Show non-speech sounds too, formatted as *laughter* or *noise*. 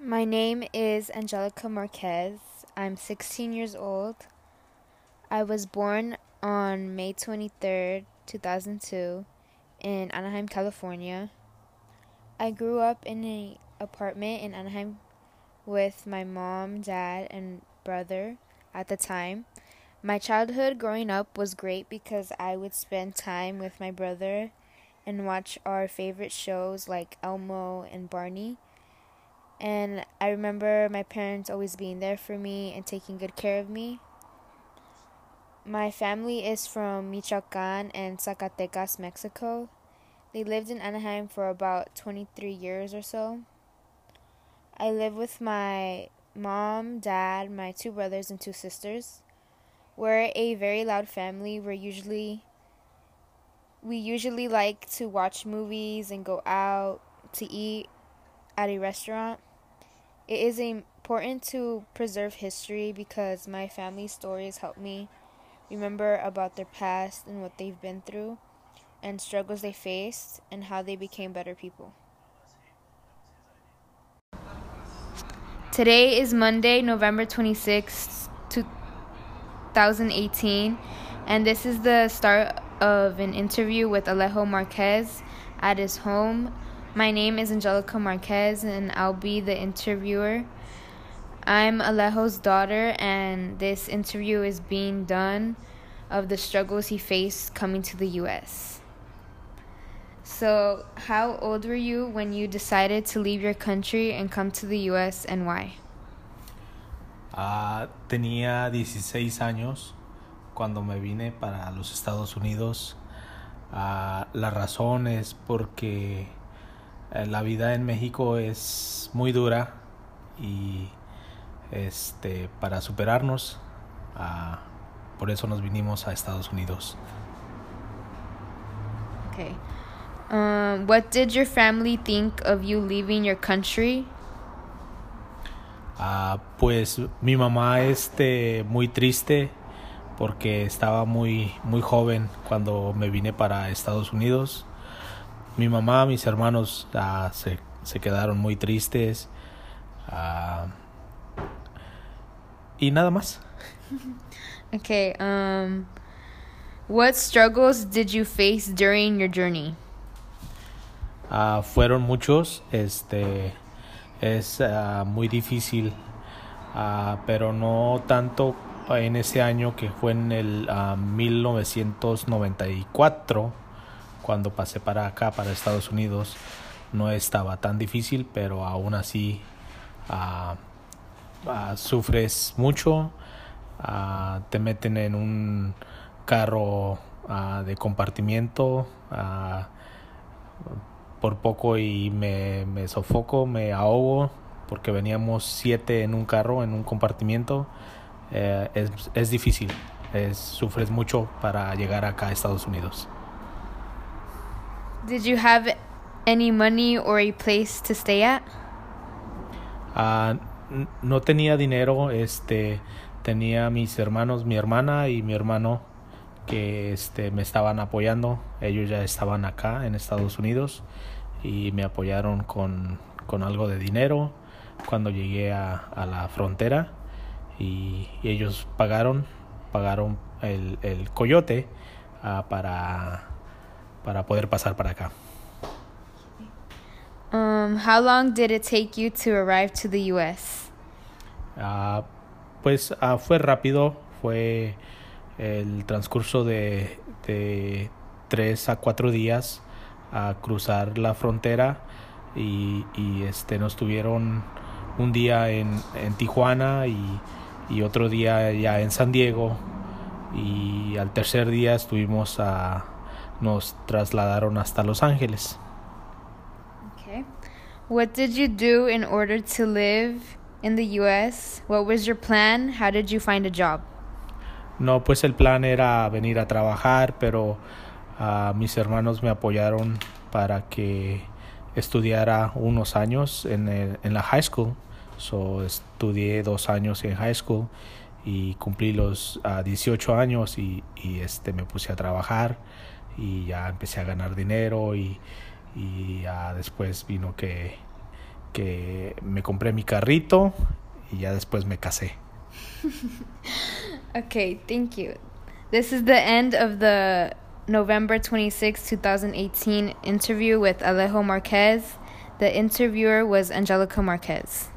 My name is Angelica Marquez. I'm 16 years old. I was born on May 23rd, 2002, in Anaheim, California. I grew up in an apartment in Anaheim with my mom, dad, and brother at the time. My childhood growing up was great because I would spend time with my brother and watch our favorite shows like Elmo and Barney. And I remember my parents always being there for me and taking good care of me. My family is from Michoacan and Zacatecas, Mexico. They lived in Anaheim for about 23 years or so. I live with my mom, dad, my two brothers, and two sisters. We're a very loud family. We're usually we usually like to watch movies and go out to eat at a restaurant. It is important to preserve history because my family stories help me remember about their past and what they've been through and struggles they faced and how they became better people. Today is Monday, November 26, 2018, and this is the start of an interview with Alejo Marquez at his home. My name is Angelica Marquez, and I'll be the interviewer. I'm Alejo's daughter, and this interview is being done of the struggles he faced coming to the U.S. So, how old were you when you decided to leave your country and come to the US and why? Uh, tenía 16 años cuando me vine para los Estados Unidos. Uh, la razón es porque la vida en México es muy dura y este para superarnos uh, por eso nos vinimos a Estados Unidos. Okay. Um, what did your family think of you leaving your country? Uh, pues mi mamá este muy triste porque estaba muy muy joven cuando me vine para Estados Unidos. Mi mamá, mis hermanos uh, se, se quedaron muy tristes uh, y nada más. *laughs* okay. Um, what struggles did you face during your journey? Uh, fueron muchos, este es muy difícil, pero no tanto en ese año que fue en el 1994 cuando pasé para acá, para Estados Unidos, no estaba tan difícil, pero aún así sufres mucho, te meten en un carro de compartimiento por poco y me, me sofoco, me ahogo, porque veníamos siete en un carro, en un compartimiento. Eh, es, es difícil, es, sufres mucho para llegar acá a Estados Unidos. Did you have any money or a place to stay at? Uh, no tenía dinero, este, tenía mis hermanos, mi hermana y mi hermano que este, me estaban apoyando. Ellos ya estaban acá en Estados Unidos y me apoyaron con, con algo de dinero cuando llegué a, a la frontera y, ellos pagaron pagaron el, el coyote uh, para, para poder pasar para acá. Um, how long did it take you to arrive to the US? Uh, pues uh, fue rápido, fue el transcurso de, de tres a cuatro días a cruzar la frontera y, y este nos tuvieron un día en, en Tijuana y, y, otro día ya en San Diego y al tercer día estuvimos a nos trasladaron hasta Los Ángeles. Okay. What did you do in order to live in the US? What was your plan? How did you find a job? No, pues el plan era venir a trabajar, pero Uh, mis hermanos me apoyaron para que estudiara unos años en, el, en la high school. So, estudié dos años en high school y cumplí los uh, 18 años y, y, este, me puse a trabajar y ya empecé a ganar dinero y, y ya después vino que, que me compré mi carrito y ya después me casé. *laughs* okay, thank you. This is the end of the November 26, 2018 interview with Alejo Marquez. The interviewer was Angelica Marquez.